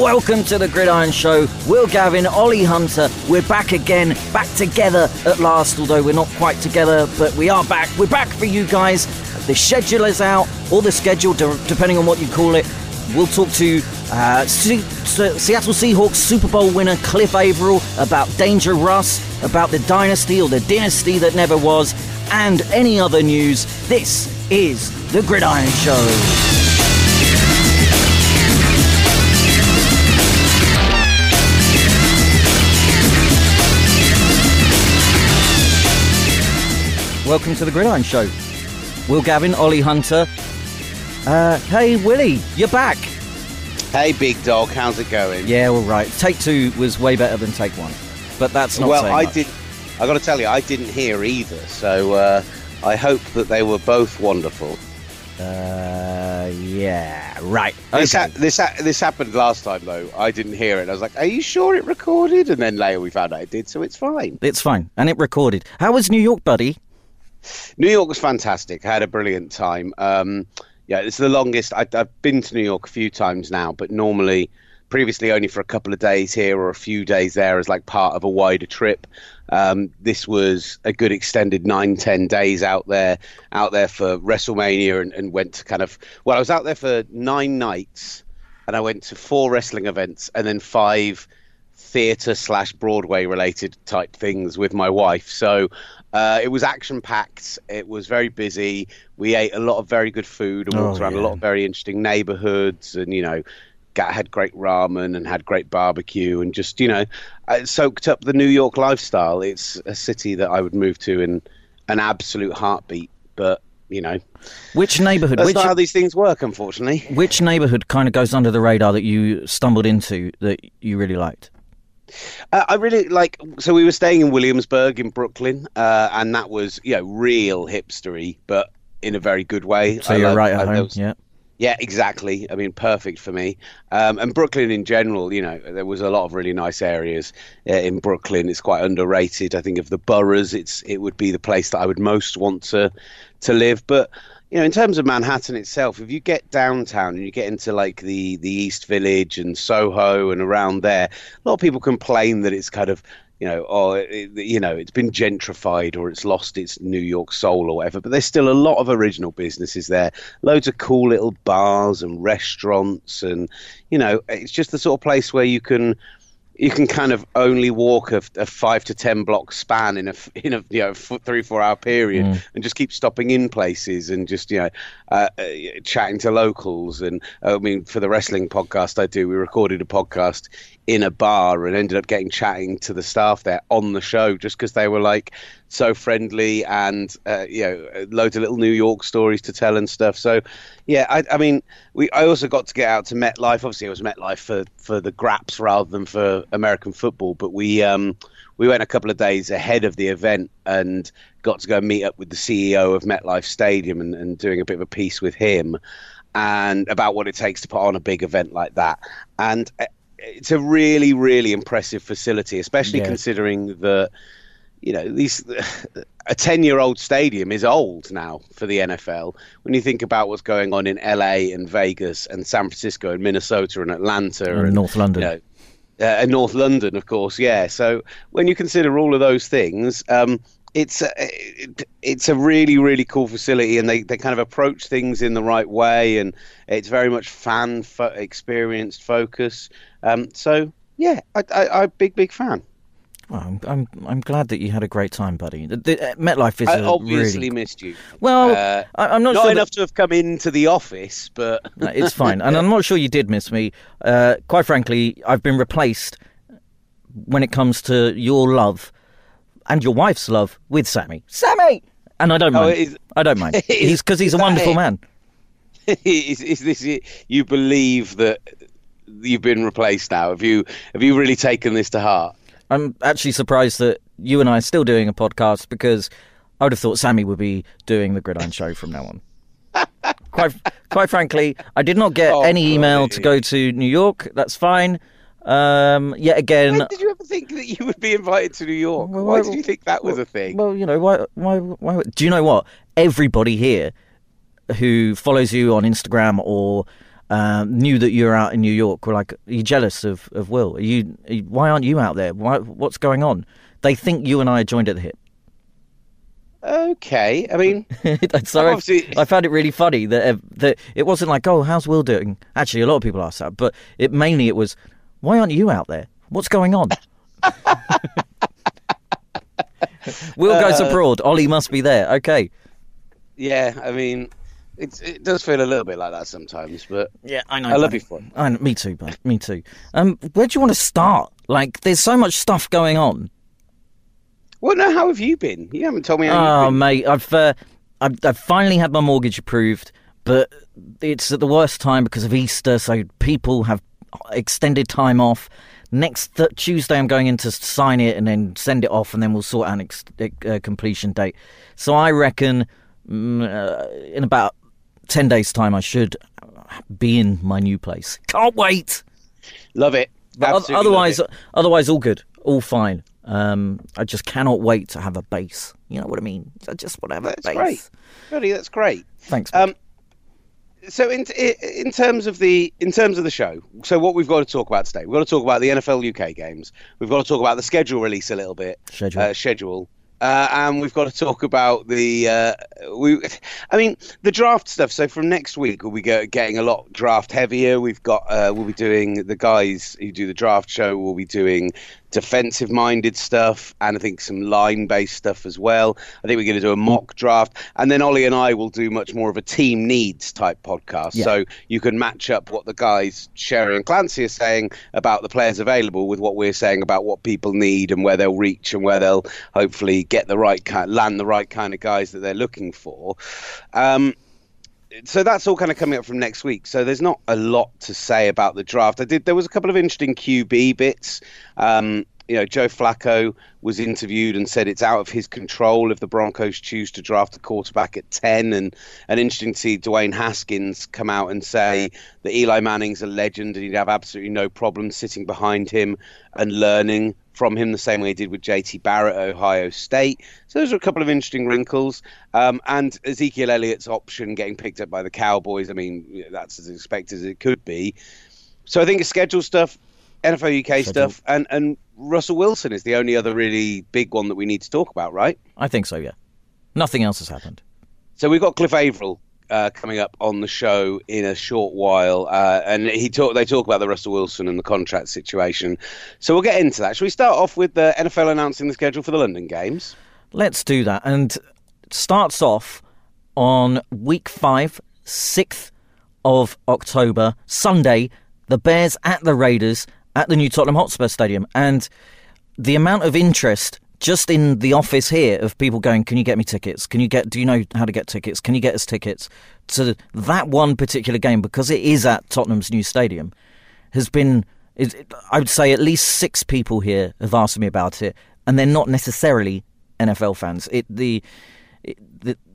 welcome to the Gridiron Show. Will Gavin, Ollie Hunter, we're back again, back together at last, although we're not quite together, but we are back. We're back for you guys. The schedule is out, or the schedule, de- depending on what you call it. We'll talk to uh, Se- Se- Seattle Seahawks Super Bowl winner Cliff Avril about Danger Russ, about the dynasty or the dynasty that never was, and any other news. This is the Gridiron Show. Welcome to the Gridiron Show. Will Gavin, Ollie Hunter. Uh, hey, Willie, you're back. Hey, big dog, how's it going? Yeah, all right. Take two was way better than take one, but that's not well, I much. did. I got to tell you, I didn't hear either. So uh, I hope that they were both wonderful. Uh, yeah, right. This, Okay. ha- this, ha- this happened last time though. I didn't hear it. I was like, "Are you sure it recorded?" And then later we found out it did, so it's fine. It's fine, and it recorded. How was New York, buddy? New York was fantastic. I had a brilliant time. Um, yeah, it's the longest. I, I've been to New York a few times now, but normally, previously only for a couple of days here or a few days there as like part of a wider trip. Um, this was a good extended nine, ten days out there, out there for WrestleMania, and, and went to kind of. Well, I was out there for nine nights, and I went to four wrestling events, and then five theatre slash Broadway related type things with my wife. So uh, it was action packed. It was very busy. We ate a lot of very good food and walked Oh, around a lot of very interesting neighborhoods and, you know, got, had great ramen and had great barbecue and just, you know, I soaked up the New York lifestyle. It's a city that I would move to in an absolute heartbeat. But, you know, Which neighborhood? that's Which not how these things work, unfortunately. which neighborhood kind of goes under the radar that you stumbled into that you really liked? Uh, I really like. So we were staying in Williamsburg in Brooklyn, uh, and that was you know real hipstery, but in a very good way. So I you're love- right I- at there home. was- Yeah. yeah, exactly. I mean, perfect for me. Um, and Brooklyn in general, you know, there was a lot of really nice areas uh, in Brooklyn. It's quite underrated. I think of the boroughs, it's it would be the place that I would most want to to live. But you know, in terms of Manhattan itself, if you get downtown and you get into like the the East Village and Soho and around there, a lot of people complain that it's kind of you know, oh, it, you know, it's been gentrified or it's lost its New York soul or whatever. But there's still a lot of original businesses there, loads of cool little bars and restaurants, and you know, it's just the sort of place where you can you can kind of only walk a, a five to ten block span in a in a you know f- three four hour period and just keep stopping in places and just you know uh, uh, chatting to locals. And uh, I mean for the wrestling podcast I do we recorded a podcast in a bar and ended up getting chatting to the staff there on the show just because they were like so friendly and uh, you know loads of little New York stories to tell and stuff. So yeah I, I mean we I also got to get out to MetLife obviously it was MetLife for for the graps rather than for American football but we um we went a couple of days ahead of the event and got to go meet up with the CEO of MetLife Stadium and, and doing a bit of a piece with him and about what it takes to put on a big event like that and uh, it's a really really impressive facility especially Yeah. considering that you know these a 10 year old stadium is old now for the NFL when you think about what's going on in LA and Vegas and San Francisco and Minnesota and Atlanta And North London. you know, uh, and North London, of course, yeah. So when you consider all of those things, um, it's a, it, it's a really really cool facility, and they, they kind of approach things in the right way, and it's very much fan fo- experienced focus. Um, so yeah, I, I, I'm a big big fan. Well, I'm, I'm I'm glad that you had a great time, buddy. The, the, uh, MetLife is I obviously really missed you. well. Uh, I, I'm not, Not sure that- enough to have come into the office, but No, it's fine, and I'm not sure you did miss me. Uh, quite frankly, I've been replaced when it comes to your love and your wife's love with Sammy. Sammy, and I don't Oh, mind. I don't mind. He's because he's a wonderful it? man. is, is this it? you believe that you've been replaced now? Have you have you really taken this to heart? I'm actually surprised that you and I are still doing a podcast because I would have thought Sammy would be doing the Gridiron Show from now on. quite, quite frankly, I did not get Oh, any email to go to New York. That's fine. Um, yet again, did you ever think that you would be invited to New York? Well, Why well, did you think that was a thing? Well, you know, why, why, why? Do you know what? Everybody here who follows you on Instagram or um, knew that you were out in New York were like, "Are you jealous of, of Will? Are you, are you, why aren't you out there? Why, what's going on?" They think you and I joined at the hip. Okay, I mean, so I, I, found it really funny that uh, that it wasn't like, "Oh, how's Will doing?" Actually, a lot of people asked that, but it mainly it was, "Why aren't you out there? What's going on?" Will goes uh, abroad. Ollie must be there. Okay. Yeah, I mean, it's, it does feel a little bit like that sometimes, but yeah, I know. I love you for it. I know, me too, but me too. Um, where do you want to start? Like, there's so much stuff going on. Well, no, how have you been? You haven't told me. How oh, mate, I've, uh, I've I've finally had my mortgage approved, but it's at the worst time because of Easter, so people have extended time off. Next th- Tuesday, I'm going in to sign it and then send it off, and then we'll sort out an ex- uh, completion date. So I reckon mm, uh, in about 10 days' time, I should be in my new place. Can't wait. Love it. otherwise, love it. otherwise, all good, all fine. Um, I just cannot wait to have a base. You know what I mean? I just want to have that's a base. Great. Really, that's great. Thanks. Um, so in in terms of the in terms of the show, so what we've got to talk about today, we've got to talk about the NFL UK games. We've got to talk about the schedule release a little bit. Schedule. Uh, schedule. Uh, and we've got to talk about the uh, we. I mean the draft stuff. So from next week we'll be getting a lot draft heavier. We've got uh, we'll be doing the guys who do the draft show. We'll be doing defensive minded stuff and I think some line based stuff as well. I think we're going to do a mock draft. And then Ollie and I will do much more of a team needs type podcast. Yeah. So you can match up what the guys, Sherry and Clancy, are saying about the players available with what we're saying about what people need and where they'll reach and where they'll hopefully get the right kind, land the right kind of guys that they're looking for. Um, so that's all kind of coming up from next week. So there's not a lot to say about the draft. I did. There was a couple of interesting QB bits. Um, you know, Joe Flacco was interviewed and said it's out of his control if the Broncos choose to draft a quarterback at 10. And, and interesting to see Dwayne Haskins come out and say that Eli Manning's a legend and he'd have absolutely no problem sitting behind him and learning from him the same way he did with JT Barrett at Ohio State. So those are a couple of interesting wrinkles. Um, and Ezekiel Elliott's option getting picked up by the Cowboys, I mean, that's as expected as it could be. So I think it's schedule stuff, NFL UK schedule. stuff, and, and Russell Wilson is the only other really big one that we need to talk about, right? I think so, yeah. Nothing else has happened. So we've got Cliff Avril uh, coming up on the show in a short while, uh, and he talk. They talk about the Russell Wilson and the contract situation. So we'll get into that. Shall we start off with the NFL announcing the schedule for the London Games? Let's do that, and starts off on week five, sixth of October, Sunday. The Bears at the Raiders at the new Tottenham Hotspur Stadium, and the amount of interest just in the office here of people going, "Can you get me tickets? Can you get? Do you know how to get tickets? Can you get us tickets?" To that one particular game because it is at Tottenham's new stadium, has been. I would say at least six people here have asked me about it, and they're not necessarily NFL fans. It the it,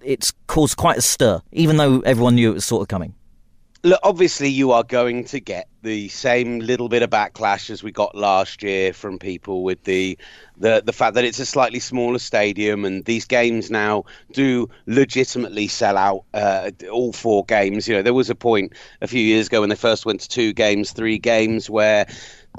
it's caused quite a stir, even though everyone knew it was sort of coming. Look, obviously, you are going to get the same little bit of backlash as we got last year from people with the the the fact that it's a slightly smaller stadium and these games now do legitimately sell out uh, all four games. You know, there was a point a few years ago when they first went to two games, three games, where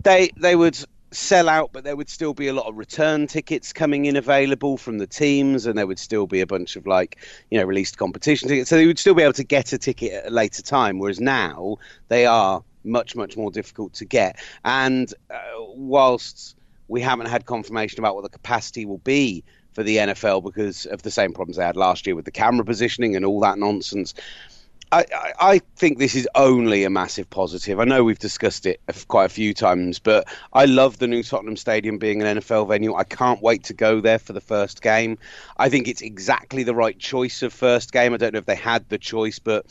they they would sell out, but there would still be a lot of return tickets coming in available from the teams, and there would still be a bunch of like you know released competition tickets. So they would still be able to get a ticket at a later time. Whereas now they are much much more difficult to get. And uh, whilst we haven't had confirmation about what the capacity will be for the NFL because of the same problems they had last year with the camera positioning and all that nonsense. I, I, think this is only a massive positive. I know we've discussed it quite a few times, but I love the new Tottenham Stadium being an NFL venue. I can't wait to go there for the first game. I think it's exactly the right choice of first game. I don't know if they had the choice, but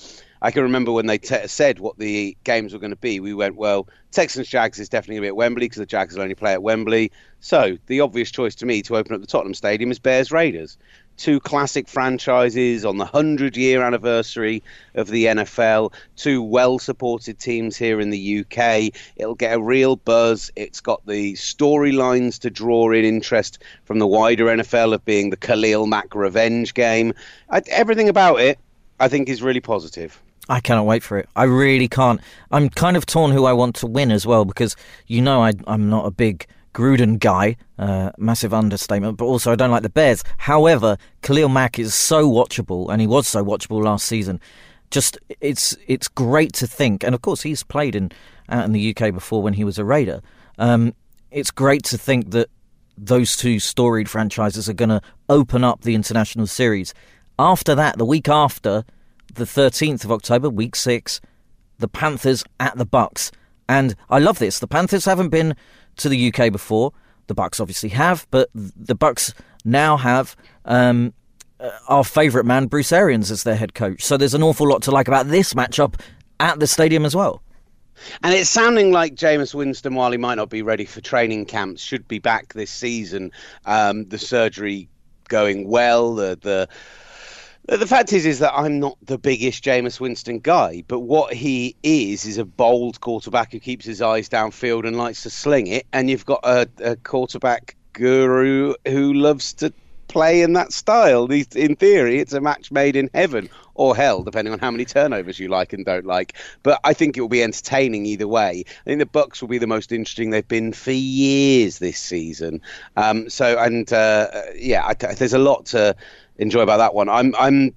I can remember when they te- said what the games were going to be. We went, well, Texans Jags is definitely going to be at Wembley because the Jags will only play at Wembley. So the obvious choice to me to open up the Tottenham Stadium is Bears Raiders two classic franchises on the 100 year anniversary of the NFL, two well supported teams here in the UK. It'll get a real buzz. It's got the storylines to draw in interest from the wider NFL of being the Khalil Mack revenge game. I, everything about it, I think, is really positive. I cannot wait for it. I really can't. I'm kind of torn who I want to win as well because you know I, I'm not a big Gruden guy, uh, massive understatement, but also I don't like the Bears. However, Khalil Mack is so watchable, and he was so watchable last season. Just it's it's great to think, and of course he's played in out in the UK before when he was a Raider. Um, it's great to think that those two storied franchises are going to open up the international series. After that, the week after, the 13th of October, week six, the Panthers at the Bucs. And I love this. The Panthers haven't been to the UK before. The Bucs obviously have, but the Bucs now have um, uh, our favourite man, Bruce Arians, as their head coach. So there's an awful lot to like about this matchup at the stadium as well. And it's sounding like Jameis Winston, while he might not be ready for training camps, should be back this season. Um, the surgery going well, the the the fact is, is that I'm not the biggest Jameis Winston guy, but what he is is a bold quarterback who keeps his eyes downfield and likes to sling it. And you've got a, a quarterback guru who loves to play in that style. In theory, it's a match made in heaven or hell, depending on how many turnovers you like and don't like. But I think it will be entertaining either way. I think the Bucs will be the most interesting they've been for years this season. Um, so, and uh, yeah, I, there's a lot to enjoy about that one. I'm I'm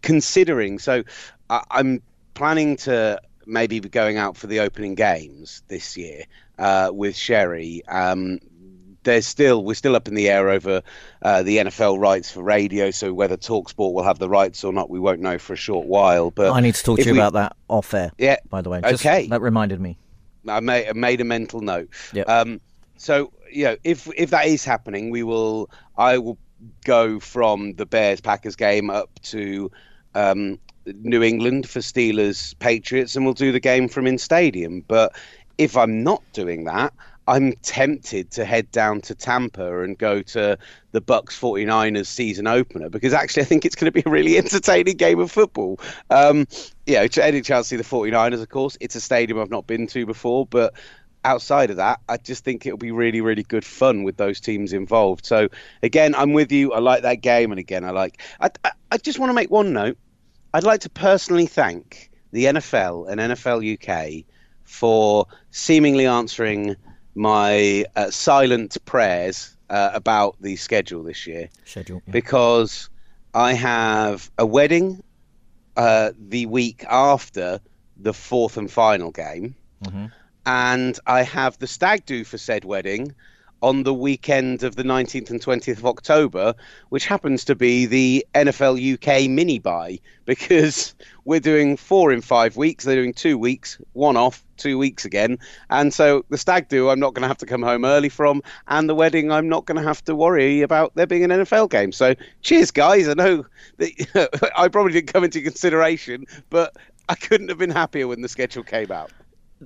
considering. So I, I'm planning to maybe be going out for the opening games this year uh, with Sherry. Um, there's still we're still up in the air over uh, the NFL rights for radio. So whether Talksport will have the rights or not, we won't know for a short while. But I need to talk to you we, about that off air. Yeah. By the way. Just, okay. That reminded me. I made, I made a mental note. Yeah. Um, so you know, if if that is happening, we will. I will go from the Bears Packers game up to um, New England for Steelers Patriots, and we'll do the game from in stadium. But if I'm not doing that, I'm tempted to head down to Tampa and go to the Bucs 49ers season opener because actually I think it's going to be a really entertaining game of football. Um, yeah, any chance to see the 49ers, of course. It's a stadium I've not been to before, but outside of that, I just think it'll be really, really good fun with those teams involved. So again, I'm with you. I like that game, and again, I like. I, I, I just want to make one note. I'd like to personally thank the NFL and NFL UK for seemingly answering my uh, silent prayers uh, about the schedule this year. Schedule, yeah. because I have a wedding uh, the week after the fourth and final game. Mm-hmm and I have the stag do for said wedding on the weekend of the 19th and 20th of October, which happens to be the NFL UK mini bye because we're doing four in five weeks. They're doing two weeks, one off, two weeks again. And so the stag do, I'm not going to have to come home early from, and the wedding, I'm not going to have to worry about there being an NFL game. So cheers, guys. I know that I probably didn't come into consideration, but I couldn't have been happier when the schedule came out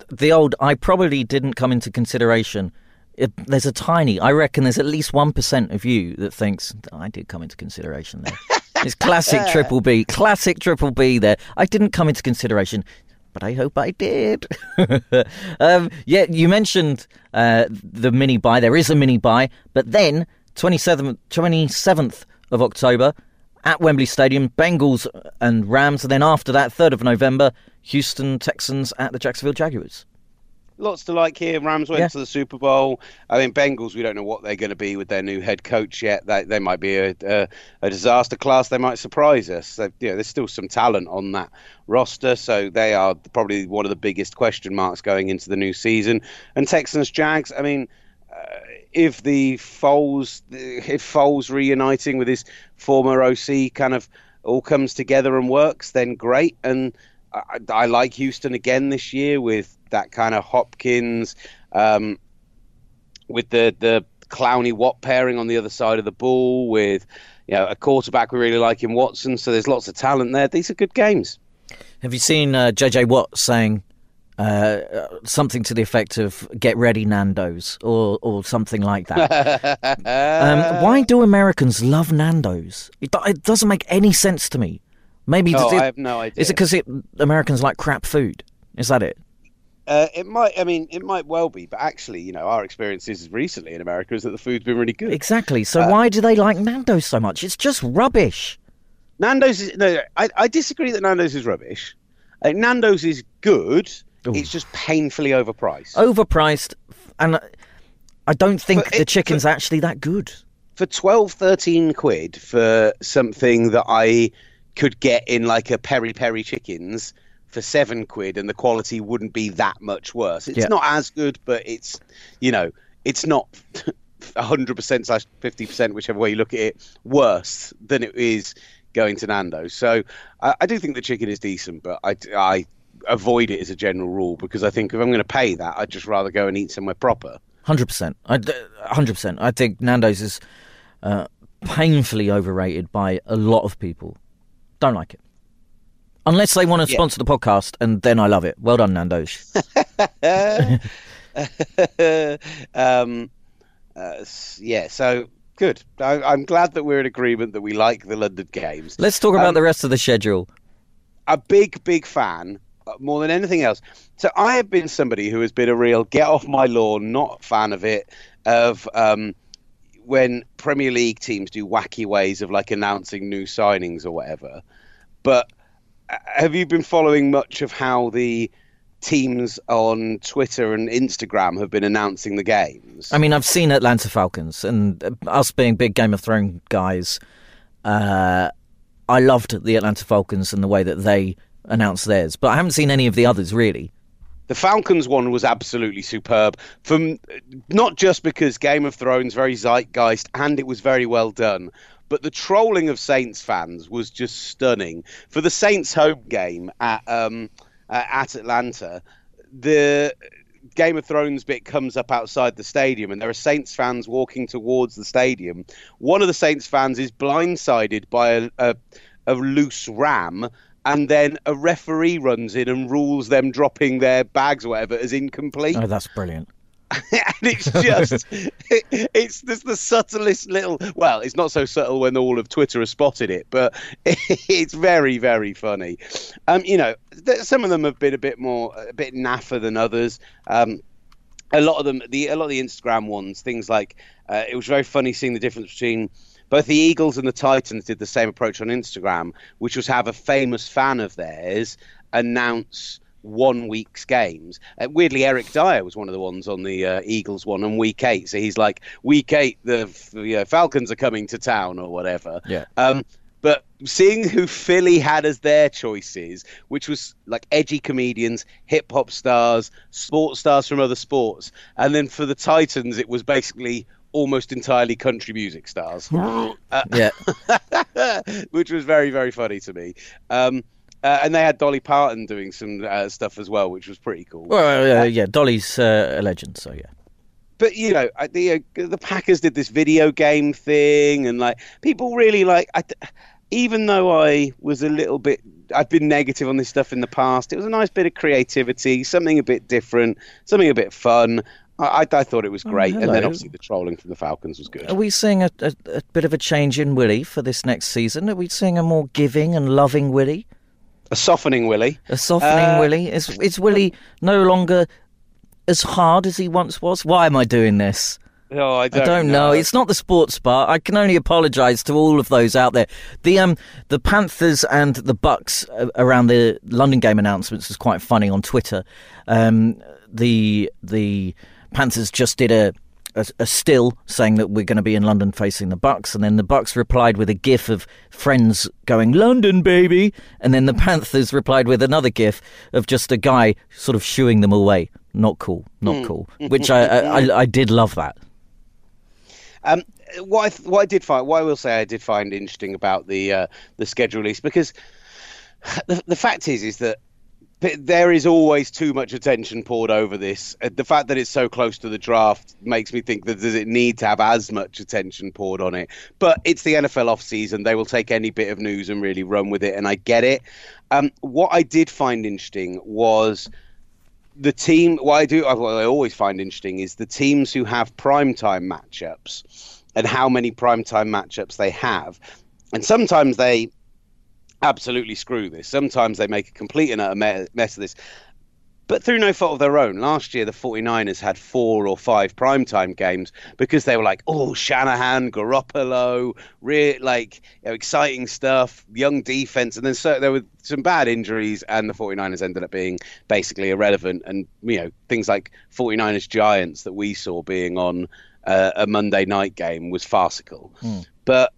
the old I probably didn't come into consideration. It, there's a tiny, I reckon there's at least 1% of you that thinks, I did come into consideration there. it's classic triple B, classic triple B there. I didn't come into consideration, but I hope I did. um, yeah, you mentioned uh, the mini bye. There is a mini bye, but then 27th, 27th of October at Wembley Stadium, Bengals and Rams. And then after that, 3rd of November, Houston Texans at the Jacksonville Jaguars. Lots to like here. Rams went yeah. to the Super Bowl. I mean, Bengals, we don't know what they're going to be with their new head coach yet. They, they might be a, a, a disaster class. They might surprise us. They, you know, there's still some talent on that roster, so they are probably one of the biggest question marks going into the new season. And Texans Jags, I mean, uh, if the Foles, if Foles reuniting with his former OC kind of all comes together and works, then great. And I, I, like Houston again this year with that kind of Hopkins, um, with the the Clowney Watt pairing on the other side of the ball, with you know a quarterback we really like in Watson. So there's lots of talent there. These are good games. Have you seen uh, JJ Watt saying uh, something to the effect of "Get ready, Nando's" or or something like that? um, why do Americans love Nando's? It, it doesn't make any sense to me. Maybe oh, it, I have no idea. Is it because Americans like crap food? Is that it? Uh, it might. I mean, it might well be, but actually, you know, our experiences recently in America is that the food's been really good. Exactly. So uh, why do they like Nando's so much? It's just rubbish. Nando's is no. I, I disagree that Nando's is rubbish. Uh, Nando's is good. Ooh. It's just painfully overpriced. Overpriced, and I don't think the chicken's for, actually that good. For 12, 13 quid for something that I could get in like a peri peri chickens for seven quid, and the quality wouldn't be that much worse. It's yeah. not as good, but it's you know it's not. 100% slash 50%, whichever way you look at it, worse than it is going to Nando's. So I, I do think the chicken is decent, but I, I avoid it as a general rule because I think if I'm going to pay that, I'd just rather go and eat somewhere proper. Hundred percent. Hundred percent. I think Nando's is uh, painfully overrated by a lot of people. Don't like it. Unless they want to sponsor yeah. the podcast, and then I love it. Well done, Nando's. um, uh, yeah, so good. I, am glad that we're in agreement that we like the London Games. Let's talk about um, the rest of the schedule. A big, big fan uh, more than anything else. So I have been somebody who has been a real get off my lawn, not fan of it, of um, when Premier League teams do wacky ways of like announcing new signings or whatever. But uh, have you been following much of how the teams on Twitter and Instagram have been announcing the games? I mean, I've seen Atlanta Falcons, and uh, us being big Game of Thrones guys, uh, I loved the Atlanta Falcons and the way that they announced theirs, but I haven't seen any of the others really. The Falcons one was absolutely superb. From not just because Game of Thrones very zeitgeist and it was very well done, but the trolling of Saints fans was just stunning. For the Saints home game at um, at Atlanta, the Game of Thrones bit comes up outside the stadium, and there are Saints fans walking towards the stadium. One of the Saints fans is blindsided by a, a, a loose ram and then a referee runs in and rules them dropping their bags or whatever as incomplete. Oh, that's brilliant. and it's just it, it's the subtlest little well it's not so subtle when all of twitter has spotted it but it, it's very very funny um you know th- some of them have been a bit more a bit naffer than others um a lot of them the a lot of the instagram ones things like uh, it was very funny seeing the difference between both the Eagles and the Titans did the same approach on Instagram, which was have a famous fan of theirs announce one week's games. Uh, weirdly, Eric Dyer was one of the ones on the uh, Eagles one on week eight. So he's like, week eight, the uh, Falcons are coming to town or whatever. Yeah. Um, but seeing who Philly had as their choices, which was like edgy comedians, hip hop stars, sports stars from other sports, and then for the Titans, it was basically almost entirely country music stars. uh, yeah, which was very very funny to me. Um, uh, and they had Dolly Parton doing some uh, stuff as well, which was pretty cool. Well, uh, yeah, Dolly's uh, a legend, so yeah. But you know, the uh, the Packers did this video game thing, and like people really like. I, even though I was a little bit I've been negative on this stuff in the past. It was a nice bit of creativity, something a bit different, something a bit fun. I, I thought it was oh, great, oh, and then obviously the trolling from the Falcons was good. Are we seeing a, a, a, bit of a change in Willie for this next season? Are we seeing a more giving and loving Willie? A softening Willie. A softening uh, Willie. Is is Willie no longer as hard as he once was? Why am I doing this? Oh, I don't, I don't know. know. It's not the sports bar. I can only apologise to all of those out there. The um the Panthers and the Bucs uh, around the London game announcements was quite funny on Twitter. Um, the the Panthers just did a, a, a still saying that we're going to be in London facing the Bucs, and then the Bucs replied with a GIF of friends going "London, baby," and then the Panthers replied with another GIF of just a guy sort of shooing them away. Not cool, not mm. cool. Which I, I, I did love that. Um, what I, what I did find, what I will say, I did find interesting about the uh, the schedule release because the the fact is is that there is always too much attention poured over this. Uh, the fact that it's so close to the draft makes me think that does it need to have as much attention poured on it? But it's the NFL off season; they will take any bit of news and really run with it, and I get it. Um, what I did find interesting was the team. What I do, what I always find interesting is the teams who have primetime matchups and how many primetime matchups they have, and sometimes they absolutely screw this. Sometimes they make a complete and utter mess of this. but through no fault of their own. Last year, the 49ers had four or five primetime games because they were like, oh, Shanahan, Garoppolo, re- like you know, exciting stuff, young defense. And then so, there were some bad injuries, and the 49ers ended up being basically irrelevant. And, you know, things like 49ers Giants that we saw being on uh, a Monday night game was farcical. Mm. But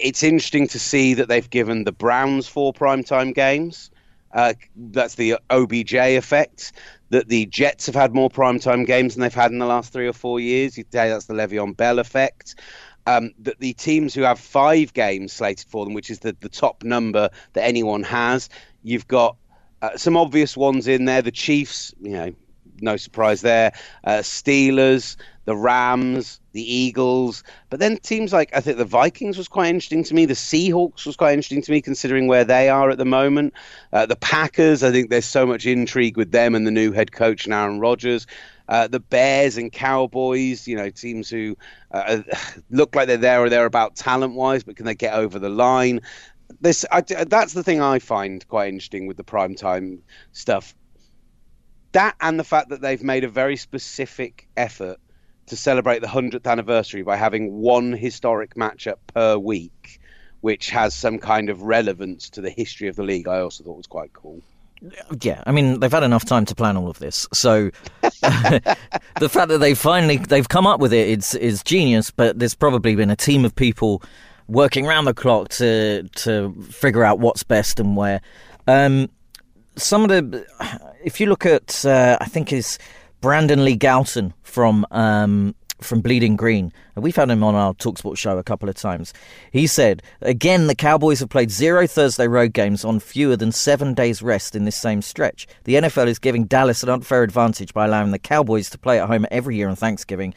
it's interesting to see that they've given the Browns four primetime games uh, that's the OBJ effect. That the Jets have had more primetime games than they've had in the last three or four years. You'd say that's the Le'Veon Bell effect. Um, that the teams who have five games slated for them, which is the, the top number that anyone has, you've got uh, some obvious ones in there. The Chiefs, you know, no surprise there. Uh, Steelers, the Rams, the Eagles, but then teams like I think the Vikings was quite interesting to me. The Seahawks was quite interesting to me considering where they are at the moment. Uh, the Packers, I think there's so much intrigue with them and the new head coach and Aaron Rodgers. Uh, the Bears and Cowboys, you know, teams who uh, look like they're there or they're thereabout talent wise, but can they get over the line? This I, that's the thing I find quite interesting with the primetime stuff. That and the fact that they've made a very specific effort to celebrate the 100th anniversary by having one historic matchup per week, which has some kind of relevance to the history of the league, I also thought was quite cool. Yeah, I mean they've had enough time to plan all of this, so the fact that they finally they've come up with it is is genius. But there's probably been a team of people working around the clock to to figure out what's best and where. Um, some of the, if you look at, uh, I think is Brandon Lee Gowton from um, from Bleeding Green. We've had him on our Talksport show a couple of times. He said, again, the Cowboys have played zero Thursday road games on fewer than seven days rest in this same stretch. The NFL is giving Dallas an unfair advantage by allowing the Cowboys to play at home every year on Thanksgiving.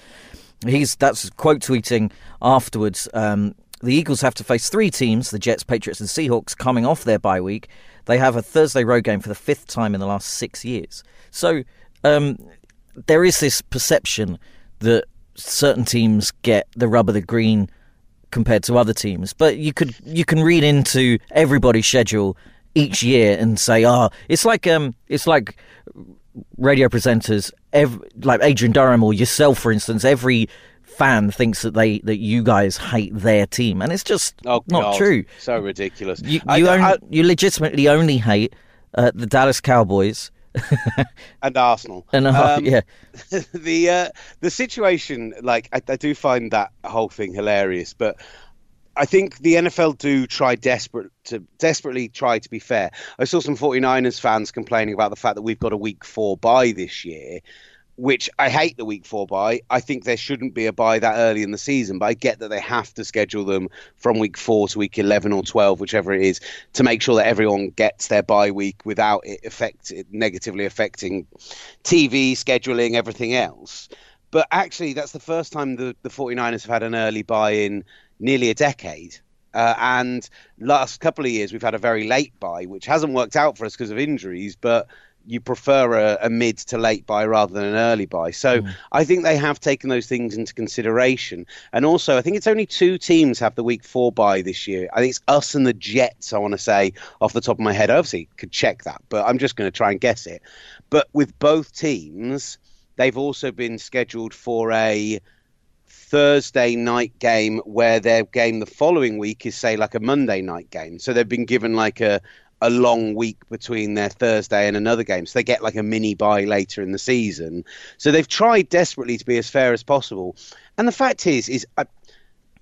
He's that's quote tweeting afterwards. Um, the Eagles have to face three teams: the Jets, Patriots, and Seahawks, coming off their bye week. They have a Thursday road game for the fifth time in the last six years. So um, there is this perception that certain teams get the rub of the green compared to other teams, but you could you can read into everybody's schedule each year and say, "Ah, oh, it's like um, it's like radio presenters, every, like Adrian Durham or yourself, for instance. Every fan thinks that they that you guys hate their team, and it's just oh, not God, true. So ridiculous. You you, I, I, you legitimately only hate uh, the Dallas Cowboys and Arsenal. And uh, um, yeah, the uh, the situation, like I, I do find that whole thing hilarious, but I think the NFL do try desperate to desperately try to be fair. I saw some 49ers fans complaining about the fact that we've got a week four bye this year, which I hate the week four bye. I think there shouldn't be a bye that early in the season, but I get that they have to schedule them from week four to week 11 or 12, whichever it is, to make sure that everyone gets their bye week without it, affect, it negatively affecting TV, scheduling, everything else. But actually, that's the first time the, the 49ers have had an early bye in nearly a decade. Uh, and last couple of years, we've had a very late buy, which hasn't worked out for us because of injuries, but you prefer a, a, mid to late bye rather than an early bye. So mm. I think they have taken those things into consideration. And also, I think it's only two teams have the week four bye this year. I think it's us and the Jets, I want to say off the top of my head. Obviously, could check that, but I'm just going to try and guess it. But with both teams, they've also been scheduled for a Thursday night game where their game the following week is, say, like a Monday night game. So they've been given like a, a long week between their Thursday and another game. So they get like a mini bye later in the season. So they've tried desperately to be as fair as possible. And the fact is, is uh,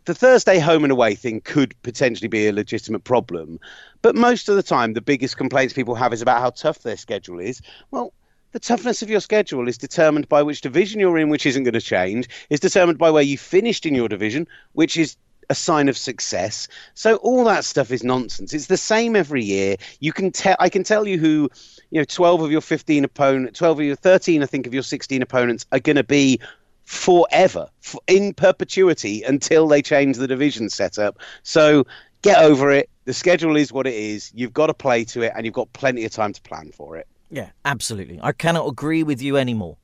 the Thursday home and away thing could potentially be a legitimate problem. But most of the time, the biggest complaints people have is about how tough their schedule is. Well, the toughness of your schedule is determined by which division you're in, which isn't going to change. Is determined by where you finished in your division, which is a sign of success. So all that stuff is nonsense. It's the same every year. You can tell. I can tell you who, you know, twelve of your fifteen opponent, twelve of your thirteen, I think, of your sixteen opponents are going to be forever, in perpetuity, until they change the division setup. So get over it. The schedule is what it is. You've got to play to it, and you've got plenty of time to plan for it. Yeah, absolutely. I cannot agree with you anymore.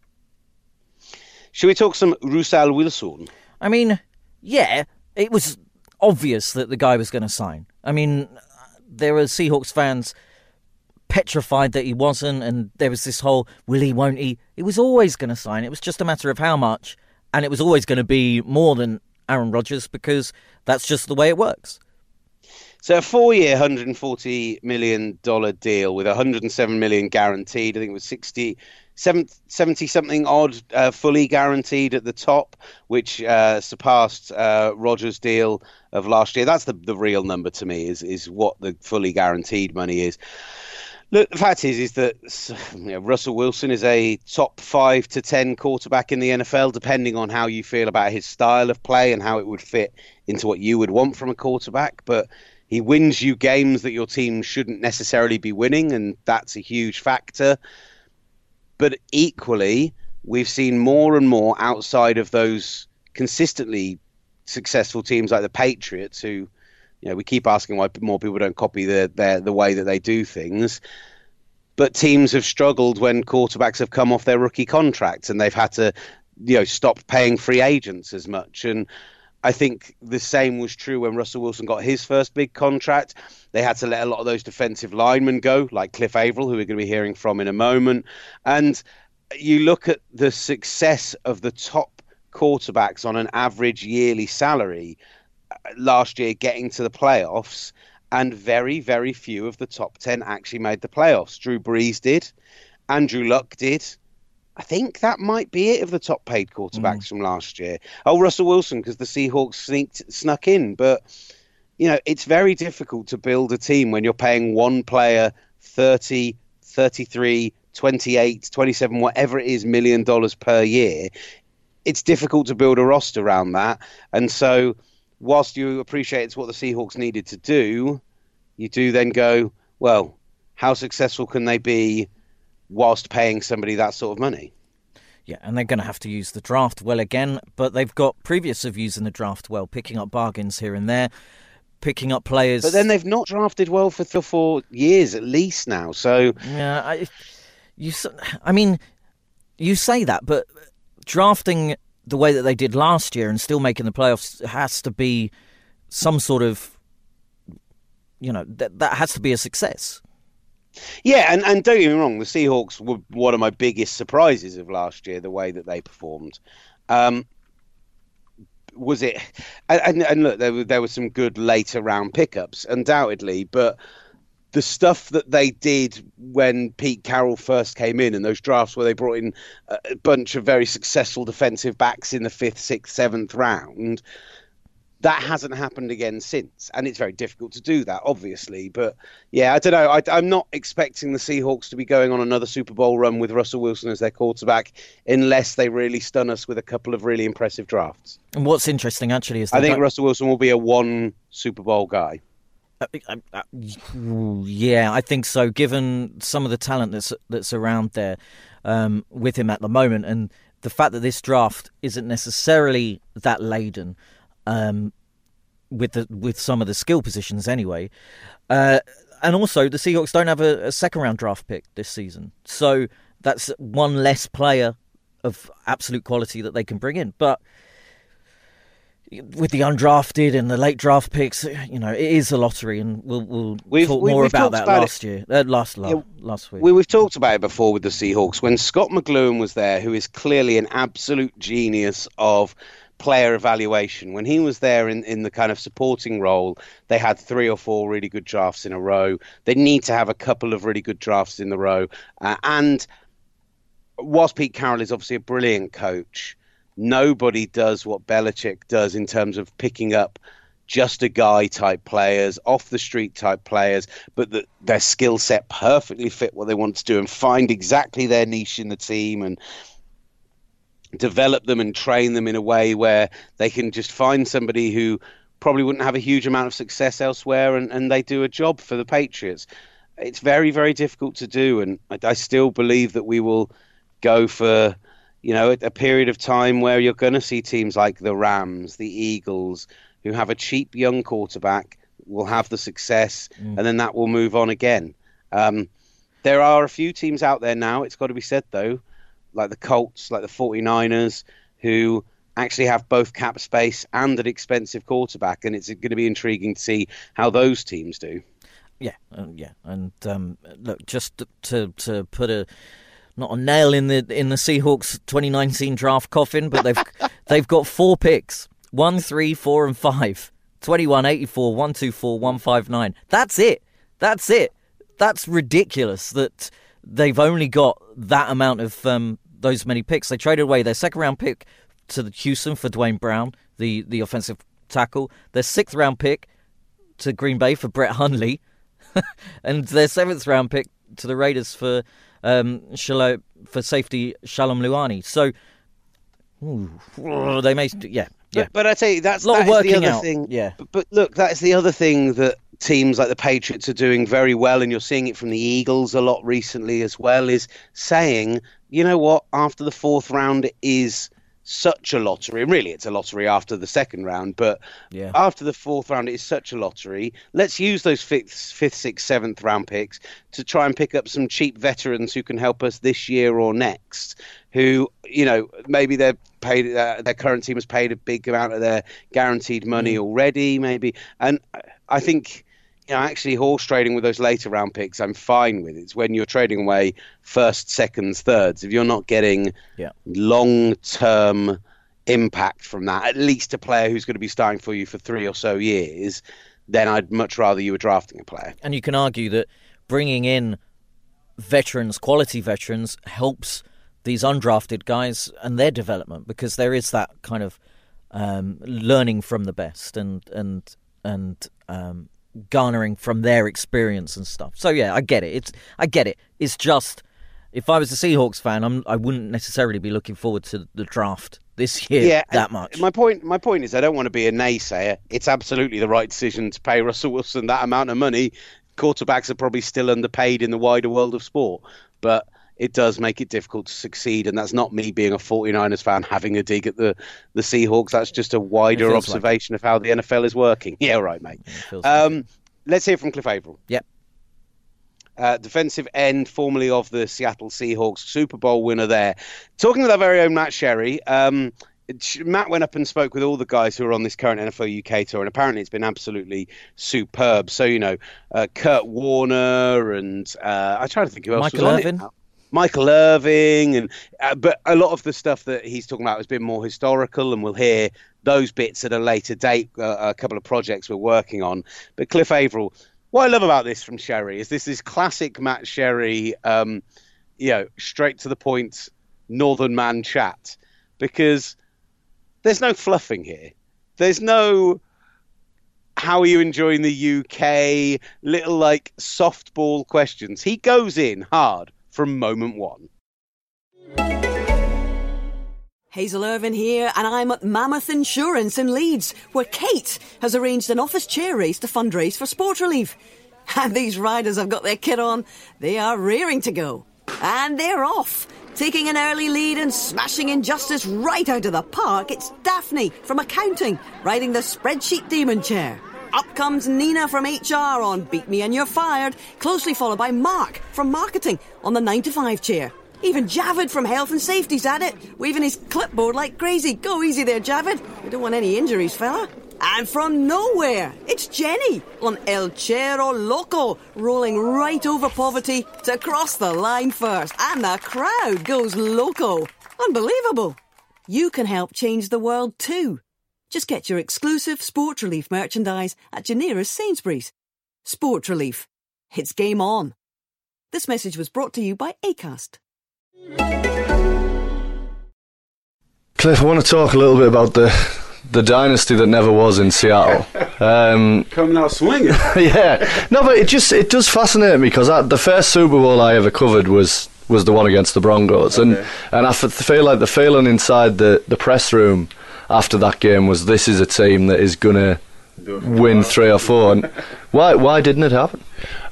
Should we talk some Russell Wilson? I mean, yeah, it was obvious that the guy was going to sign. I mean, there were Seahawks fans petrified that he wasn't, and there was this whole will he, won't he? He was always going to sign. It was just a matter of how much, and it was always going to be more than Aaron Rodgers because that's just the way it works. So a four-year, hundred and forty million dollar deal with hundred and seven million guaranteed. I think it was 60, 70 something odd uh, fully guaranteed at the top, which uh, surpassed uh, Rodgers' deal of last year. That's the the real number to me. Is is what the fully guaranteed money is. Look, the fact is, is that you know, Russell Wilson is a top five to ten quarterback in the NFL, depending on how you feel about his style of play and how it would fit into what you would want from a quarterback. But he wins you games that your team shouldn't necessarily be winning, and that's a huge factor. But equally, we've seen more and more outside of those consistently successful teams like the Patriots, who, you know, we keep asking why more people don't copy the their, the way that they do things. But teams have struggled when quarterbacks have come off their rookie contracts and they've had to, you know, stop paying free agents as much. And I think the same was true when Russell Wilson got his first big contract. They had to let a lot of those defensive linemen go, like Cliff Avril, who we're going to be hearing from in a moment. And you look at the success of the top quarterbacks on an average yearly salary uh, last year getting to the playoffs, and very, very few of the top 10 actually made the playoffs. Drew Brees did, Andrew Luck did, I think that might be it of the top paid quarterbacks mm. from last year. Oh, Russell Wilson, because the Seahawks sneaked, snuck in. But, you know, it's very difficult to build a team when you're paying one player 30, 33, 28, 27, whatever it is, million dollars per year. It's difficult to build a roster around that. And so, whilst you appreciate it's what the Seahawks needed to do, you do then go, well, how successful can they be? Whilst paying somebody that sort of money. Yeah, and they're going to have to use the draft well again, but they've got previous of using the draft well, picking up bargains here and there, picking up players. But then they've not drafted well for three or four years at least now. So yeah, I, you, I mean, you say that, but drafting the way that they did last year and still making the playoffs has to be some sort of, you know, that that has to be a success. Yeah, and, and don't get me wrong, the Seahawks were one of my biggest surprises of last year, the way that they performed. Um, was it? And, and look, there were, there were some good later round pickups, undoubtedly, but the stuff that they did when Pete Carroll first came in and those drafts where they brought in a bunch of very successful defensive backs in the fifth, sixth, seventh round, that hasn't happened again since, and it's very difficult to do that, obviously. But yeah, I don't know. I, am not expecting the Seahawks to be going on another Super Bowl run with Russell Wilson as their quarterback, unless they really stun us with a couple of really impressive drafts. And what's interesting, actually, is I think Russell Wilson will be a one Super Bowl guy. Uh, uh, uh, yeah, I think so. Given some of the talent that's that's around there um, with him at the moment, and the fact that this draft isn't necessarily that laden um, with the with some of the skill positions anyway. Uh, and also, the Seahawks don't have a, a, second round draft pick this season, so that's one less player of absolute quality that they can bring in. But with the undrafted and the late draft picks, you know, it is a lottery, and we'll we'll we've, talk more we've about that about last it. year, uh, last yeah, last week. We, we've talked about it before with the Seahawks when Scot McCloughan was there, who is clearly an absolute genius of player evaluation. When he was there in, in the kind of supporting role, they had three or four really good drafts in a row. They need to have a couple of really good drafts in the row. Uh, and whilst Pete Carroll is obviously a brilliant coach, nobody does what Belichick does in terms of picking up just a guy type players, off the street type players, but that their skill set perfectly fit what they want to do and find exactly their niche in the team and develop them and train them in a way where they can just find somebody who probably wouldn't have a huge amount of success elsewhere and, and they do a job for the Patriots. It's very, very difficult to do. And I, I still believe that we will go for, you know, a, a period of time where you're going to see teams like the Rams, the Eagles, who have a cheap young quarterback, will have the success, mm. and then that will move on again. Um, there are a few teams out there now, it's got to be said, though, like the Colts, like the 49ers, who actually have both cap space and an expensive quarterback, and it's going to be intriguing to see how those teams do. Yeah, uh, yeah, and um, look, just to to put a not a nail in the in the Seahawks 2019 draft coffin, but they've they've got four picks: one, three, four, and five. 21, 84, 124, 159. That's it. That's it. That's ridiculous that they've only got that amount of um, those many picks. They traded away their second round pick to the Houston for Duane Brown, the the offensive tackle. Their sixth round pick to Green Bay for Brett Hundley, and their seventh round pick to the Raiders for um, Shalom, for safety Shalom Luani. So ooh, they may, yeah, yeah. But, but I tell you, that's, A lot of that the working other out, thing. yeah. But, but look, that's the other thing that teams like the Patriots are doing very well, and you're seeing it from the Eagles a lot recently as well, is saying, you know what, after the fourth round is such a lottery. And really, it's a lottery after the second round, but Yeah. after the fourth round, it is such a lottery. Let's use those fifth, fifth, sixth, seventh round picks to try and pick up some cheap veterans who can help us this year or next. Who, you know, maybe they're paid, uh, their current team has paid a big amount of their guaranteed money already, maybe. And I think you know, actually horse trading with those later round picks, I'm fine with. It's when you're trading away first, seconds, thirds. If you're not getting Yeah. long term impact from that, at least a player who's going to be starting for you for three or so years, then I'd much rather you were drafting a player. And you can argue that bringing in veterans, quality veterans, helps these undrafted guys and their development because there is that kind of um, learning from the best and and and um, garnering from their experience and stuff. So yeah, I get it. It's I get it. It's just if I was a Seahawks fan, I'm I wouldn't necessarily be looking forward to the draft this year Yeah, that much. My point, my point is, I don't want to be a naysayer. It's absolutely the right decision to pay Russell Wilson that amount of money. Quarterbacks are probably still underpaid in the wider world of sport, but it does make it difficult to succeed. And that's not me being a 49ers fan having a dig at the, the Seahawks. That's just a wider feels like observation of how the NFL is working. Yeah, right, mate. feels like Um, let's hear from Cliff Avril. Yep. Uh, defensive end, formerly of the Seattle Seahawks, Super Bowl winner there. Talking with our very own Matt Sherry, um, Matt went up and spoke with all the guys who are on this current NFL UK tour, and apparently it's been absolutely superb. So, you know, uh, Kurt Warner and uh, I try to think who else Michael was on Irvin? it. Michael Irvin, and uh, but a lot of the stuff that he's talking about has been more historical, and we'll hear those bits at a later date. Uh, a couple of projects we're working on. But Cliff Avril, what I love about this from Sherry is this is classic Matt Sherry, um, you know, straight to the point, Northern man chat, because there's no fluffing here. There's no how are you enjoying the UK? Little like softball questions. He goes in hard from moment one. Hazel Irvine here, and I'm at Mammoth Insurance in Leeds, where Kate has arranged an office chair race to fundraise for sport relief. And these riders have got their kit on. They are rearing to go. And they're off. Taking an early lead and smashing injustice right out of the park, it's Daphne from accounting riding the spreadsheet demon chair. Up comes Nina from HR on Beat Me and You're Fired, closely followed by Mark from marketing on the 9 to 5 chair. Even Javid from Health and Safety's at it, waving his clipboard like crazy. Go easy there, Javid. We don't want any injuries, fella. And from nowhere, it's Jenny on El Chero Loco, rolling right over poverty to cross the line first. And the crowd goes loco. Unbelievable. You can help change the world too. Just get your exclusive Sport Relief merchandise at your nearest Sainsbury's. Sport Relief. It's game on. This message was brought to you by ACAST. Cliff, I want to talk a little bit about the the dynasty that never was in Seattle. Um, Coming out swinging. yeah, no, but it just it does fascinate me because the first Super Bowl I ever covered was was the one against the Broncos, and Okay. and I f- feel like the feeling inside the the press room after that game was this is a team that is gonna win three or four. And why why didn't it happen?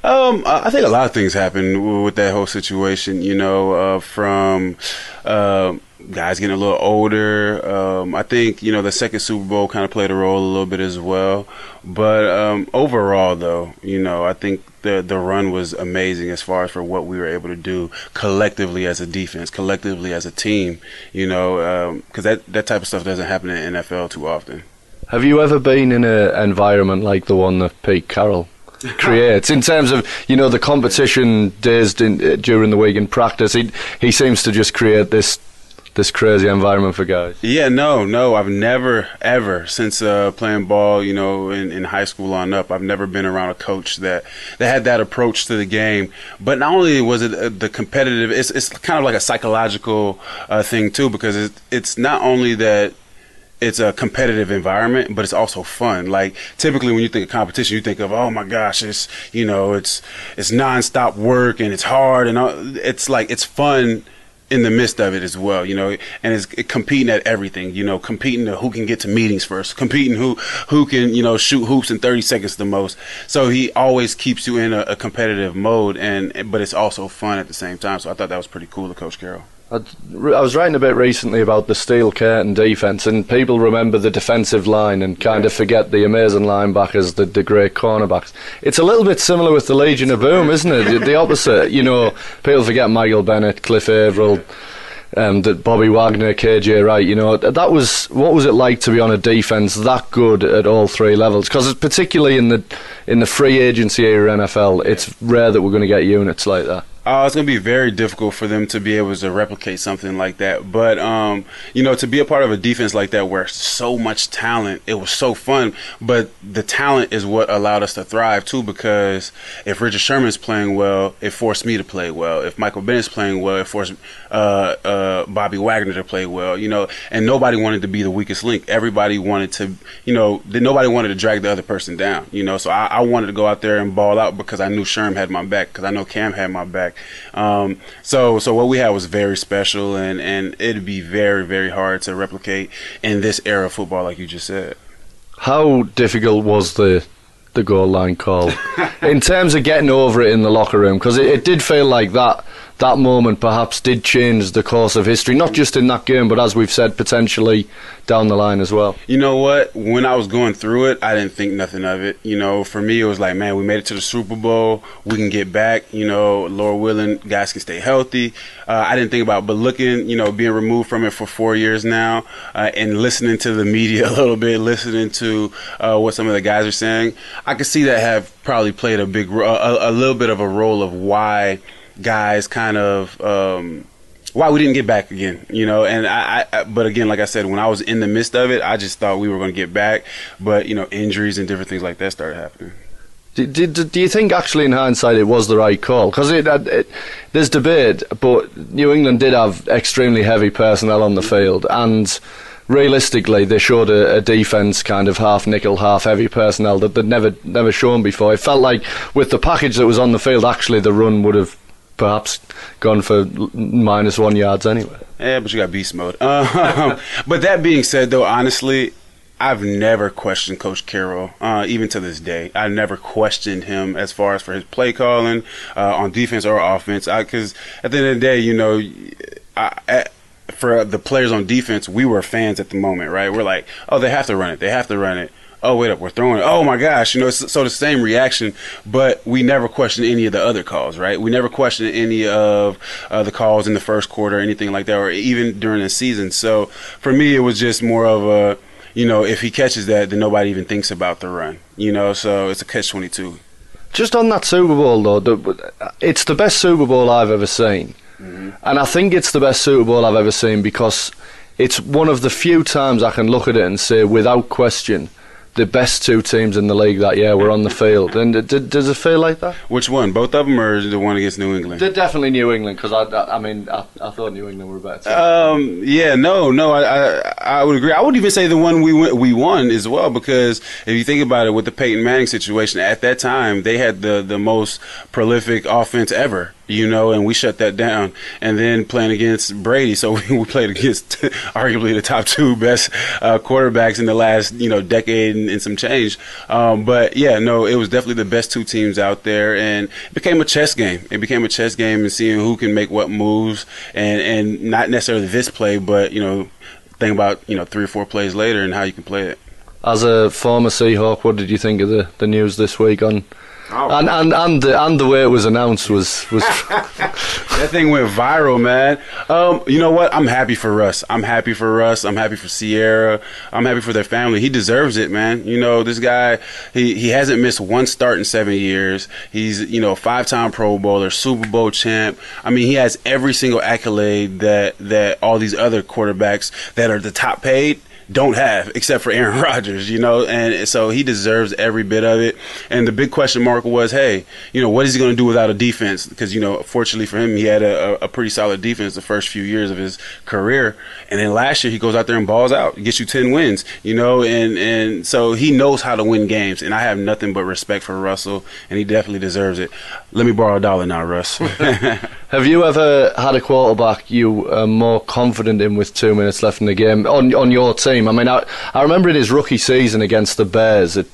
Um, I I think a lot of things happened with that whole situation. You know, uh, from uh, guys getting a little older. Um, I think you know the second Super Bowl kind of played a role a little bit as well. But um, overall, though, you know, I think the the run was amazing as far as for what we were able to do collectively as a defense, collectively as a team. You know, because that that type of stuff doesn't happen in NFL too often. Have you ever been in an environment like the one that Pete Carroll creates in terms of you know the competition days in, uh, during the week in practice. He he seems to just create this this crazy environment for guys. Yeah, no, no. I've never, ever, since uh, playing ball, you know, in, in high school on up, I've never been around a coach that, that had that approach to the game. But not only was it uh, the competitive, it's, it's kind of like a psychological uh, thing, too, because it, it's not only that it's a competitive environment, but it's also fun. Like typically when you think of competition, you think of, oh my gosh, it's you know, it's it's nonstop work and it's hard and it's like it's fun in the midst of it as well, you know, and it's competing at everything, you know, competing to who can get to meetings first, competing who who can, you know, shoot hoops in 30 seconds the most. So he always keeps you in a, a competitive mode, and but it's also fun at the same time. So I thought that was pretty cool of Coach Carroll. I was writing a bit recently about the steel curtain defence, and people remember the defensive line and kind of forget the amazing linebackers, the, the great cornerbacks. It's a little bit similar with the Legion of Boom, isn't it? the opposite. You know, people forget Michael Bennett, Cliff Avril. Um, Bobby Wagner, KJ Wright, you know, that was what was it like to be on a defense that good at all three levels? Because particularly in the in the free agency era NFL, it's rare that we're going to get units like that. Uh, it's going to be very difficult for them to be able to replicate something like that. But, um, you know, to be a part of a defense like that where so much talent, it was so fun. But the talent is what allowed us to thrive, too, because if Richard Sherman's playing well, it forced me to play well. If Michael Bennett's playing well, it forced uh, uh, Bobby Wagner to play well, you know, and nobody wanted to be the weakest link. Everybody wanted to, you know, nobody wanted to drag the other person down, you know. So I, I wanted to go out there and ball out because I knew Sherman had my back, because I know Kam had my back. Um, so so what we had was very special, and and it'd be very very hard to replicate in this era of football, like you just said. How difficult was the the goal line call in terms of getting over it in the locker room? Because it, it did feel like that that moment perhaps did change the course of history, not just in that game, but as we've said, potentially down the line as well. You know what? When I was going through it, I didn't think nothing of it. You know, for me, it was like, man, we made it to the Super Bowl. We can get back. You know, Lord willing, guys can stay healthy. Uh, I didn't think about, it, but looking, you know, being removed from it for four years now, uh, and listening to the media a little bit, listening to uh, what some of the guys are saying, I could see that have probably played a big, a, a little bit of a role of why guys kind of um, why we didn't get back again, you know. And I, I, but again, like I said, when I was in the midst of it, I just thought we were going to get back, but you know, injuries and different things like that started happening. Do, do, do you think actually in hindsight it was the right call? Because it, it, there's debate, but New England did have extremely heavy personnel on the field, and realistically, they showed a, a, defense kind of half nickel, half heavy personnel that they'd never never shown before. It felt like with the package that was on the field, actually the run would have perhaps gone for minus one yards anyway. Yeah, but you got beast mode. Um, but that being said, though, honestly, I've never questioned Coach Carroll, uh, even to this day. I never questioned him as far as for his play calling uh, on defense or offense. Because at the end of the day, you know, I, I, for the players on defense, we were fans at the moment, right? We're like, oh, they have to run it. They have to run it oh wait up, we're throwing it. Oh my gosh, you know, so the same reaction, but we never questioned any of the other calls, right? We never questioned any of uh, the calls in the first quarter, or anything like that, or even during the season. So for me, it was just more of a, you know, if he catches that, then nobody even thinks about the run, you know. So it's a catch twenty two. Just on that Super Bowl though, the, it's the best Super Bowl I've ever seen, mm-hmm. and I think it's the best Super Bowl I've ever seen because it's one of the few times I can look at it and say without question the best two teams in the league that year were on the field. And did, does it feel like that? Which one? Both of them, or the one against New England? They're definitely New England because I, I, I, mean, I, I, thought New England were better. Um, yeah, no, no, I, I, I, would agree. I would even say the one we went, we won as well because if you think about it, with the Peyton Manning situation at that time, they had the the most prolific offense ever you know, and we shut that down. And then playing against Brady, so we, we played against arguably the top two best uh, quarterbacks in the last, you know, decade and, and some change. Um, but yeah, no, it was definitely the best two teams out there, and it became a chess game. It became a chess game and seeing who can make what moves, and and not necessarily this play, but you know, think about you know three or four plays later and how you can play it. As a former Seahawk, what did you think of the, the news this week on? Oh. And and and the, and the way it was announced was was that thing went viral, man. Um, you know what? I'm happy for Russ. I'm happy for Russ. I'm happy for Ciara. I'm happy for their family. He deserves it, man. You know, this guy, he, he hasn't missed one start in seven years. He's, you know, five time Pro Bowler, Super Bowl champ. I mean, he has every single accolade that, that all these other quarterbacks that are the top paid don't have, except for Aaron Rodgers, you know, and so he deserves every bit of it. And the big question mark was, hey, you know, what is he going to do without a defense? Because you know, fortunately for him, he had a, a pretty solid defense the first few years of his career, and then last year he goes out there and balls out, gets you ten wins, you know, and and so he knows how to win games. And I have nothing but respect for Russell, and he definitely deserves it. Let me borrow a dollar now, Russ. Have you ever had a quarterback you are more confident in with two minutes left in the game on on your team? I mean, I, I remember in his rookie season against the Bears at,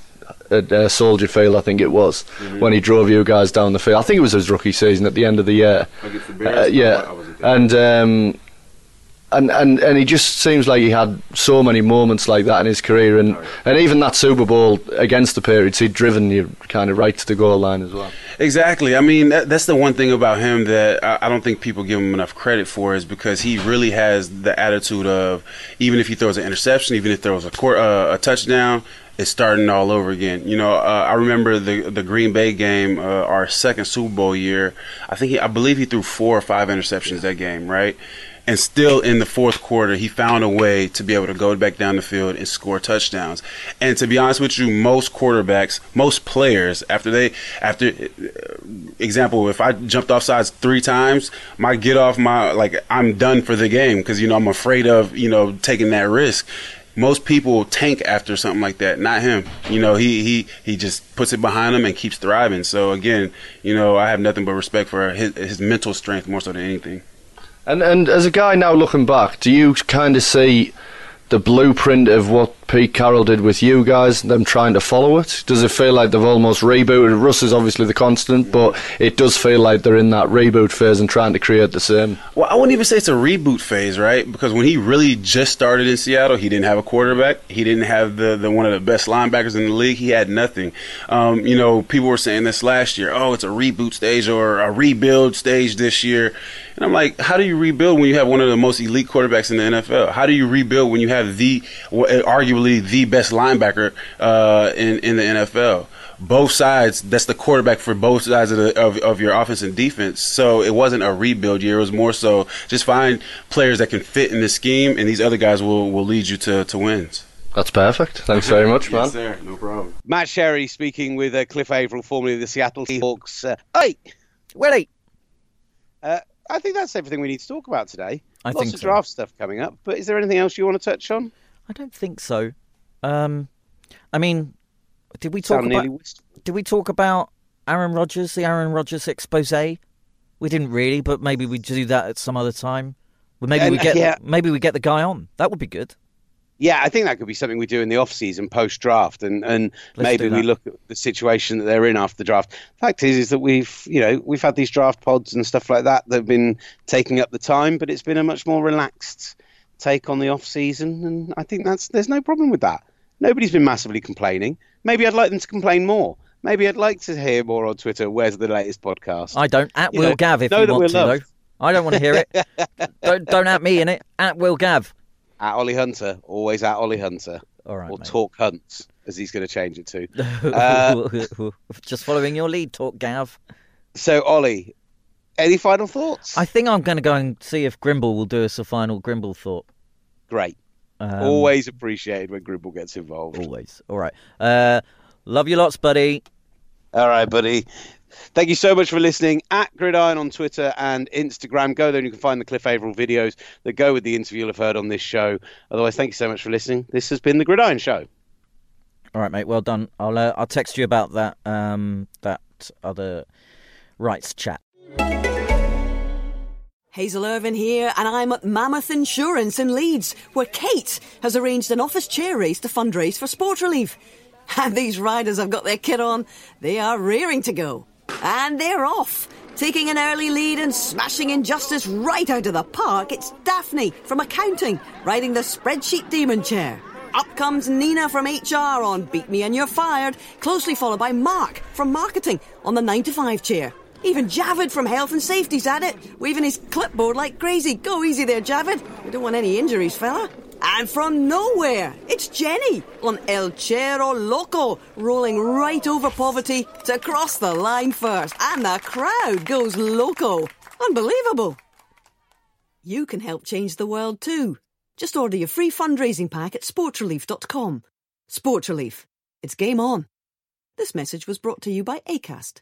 at uh, Soldier Field, I think it was, Mm-hmm. when he drove you guys down the field. I think it was his rookie season at the end of the year. Against the Uh, Bears? I yeah, and um, and and and he just seems like he had so many moments like that in his career, and and even that Super Bowl against the Patriots, he'd driven you kind of right to the goal line as well. Exactly. I mean, that, that's the one thing about him that I, I don't think people give him enough credit for is because he really has the attitude of even if he throws an interception, even if there was a court, uh, a touchdown, it's starting all over again. You know, uh, I remember the the Green Bay game, uh, our second Super Bowl year. I think he, I believe he threw four or five interceptions that game, right? And still in the fourth quarter, he found a way to be able to go back down the field and score touchdowns. And to be honest with you, most quarterbacks, most players, after they, after, uh, example, if I jumped off sides three times, my get off my, like, I'm done for the game because, you know, I'm afraid of, you know, taking that risk. Most people tank after something like that. Not him. You know, he, he, he just puts it behind him and keeps thriving. So again, you know, I have nothing but respect for his, his mental strength more so than anything. And and as a guy now looking back, do you kind of see the blueprint of what Pete Carroll did with you guys, them trying to follow it? Does it feel like they've almost rebooted? Russ is obviously the constant, but it does feel like they're in that reboot phase and trying to create the same. Well, I wouldn't even say it's a reboot phase, right? Because when he really just started in Seattle, he didn't have a quarterback. He didn't have the, the one of the best linebackers in the league. He had nothing. Um, you know, people were saying this last year. Oh, it's a reboot stage or a rebuild stage this year. And I'm like, how do you rebuild when you have one of the most elite quarterbacks in the NFL? How do you rebuild when you have the arguably the best linebacker uh, in in the NFL? both sides. That's the quarterback for both sides of, the, of of your offense and defense. So it wasn't a rebuild year. It was more so just find players that can fit in the scheme, and these other guys will will lead you to to wins. That's perfect. Thanks very much, man. Yes, sir. No problem. Matt Sherry speaking with uh, Cliff Avril, formerly of the Seattle Seahawks. Uh, hey, Willie. uh, I think that's everything we need to talk about today. I Lots think of so. draft stuff coming up, but is there anything else you want to touch on? I don't think so. Um, I mean, did we talk Sound about? Did we talk about Aaron Rodgers, the Aaron Rodgers expose? We didn't really, but maybe we do that at some other time. Well, maybe we get yeah. maybe we get the guy on. That would be good. Yeah, I think that could be something we do in the off season, post draft, and and Let's maybe we look at the situation that they're in after the draft. Fact is, is that we've you know we've had these draft pods and stuff like that that have been taking up the time, but it's been a much more relaxed take on the off season, and I think that's there's no problem with that. Nobody's been massively complaining. Maybe I'd like them to complain more. Maybe I'd like to hear more on Twitter. Where's the latest podcast? I don't. At You Will know, Gav if you want to, though. I don't want to hear it. don't don't at me in it. At Will Gav. At Ollie Hunter, always at Ollie Hunter, All right, or mate. Talk Hunts, as he's going to change it to. Uh, Just following your lead, talk Gav. So, Ollie, any final thoughts? I think I'm going to go and see if Grimble will do us a final Grimble thought. Great. Um, Always appreciated when Grimble gets involved. always. All right. Uh, love you lots, buddy. All right, buddy. Thank you so much for listening. At Gridiron on Twitter and Instagram. Go there and you can find the Cliff Avril videos that go with the interview you'll have heard on this show. Otherwise, thank you so much for listening. This has been the Gridiron Show. All right, mate. Well done. I'll uh, I'll text you about that um that other rights chat. Hazel Irvine here, and I'm at Mammoth Insurance in Leeds, where Kate has arranged an office chair race to fundraise for sport relief. And these riders have got their kit on. They are rearing to go. And they're off. Taking an early lead and smashing injustice right out of the park, it's Daphne from accounting riding the spreadsheet demon chair. Up comes Nina from HR on Beat Me and You're Fired, closely followed by Mark from Marketing on the 9 to 5 chair. Even Javid from Health and Safety's at it, waving his clipboard like crazy. Go easy there, Javid. We don't want any injuries, fella. And from nowhere, it's Jenny on El Chero Loco, rolling right over poverty to cross the line first. And the crowd goes loco. Unbelievable. You can help change the world too. Just order your free fundraising pack at sportsrelief.com. Sports Relief. It's game on. This message was brought to you by ACAST.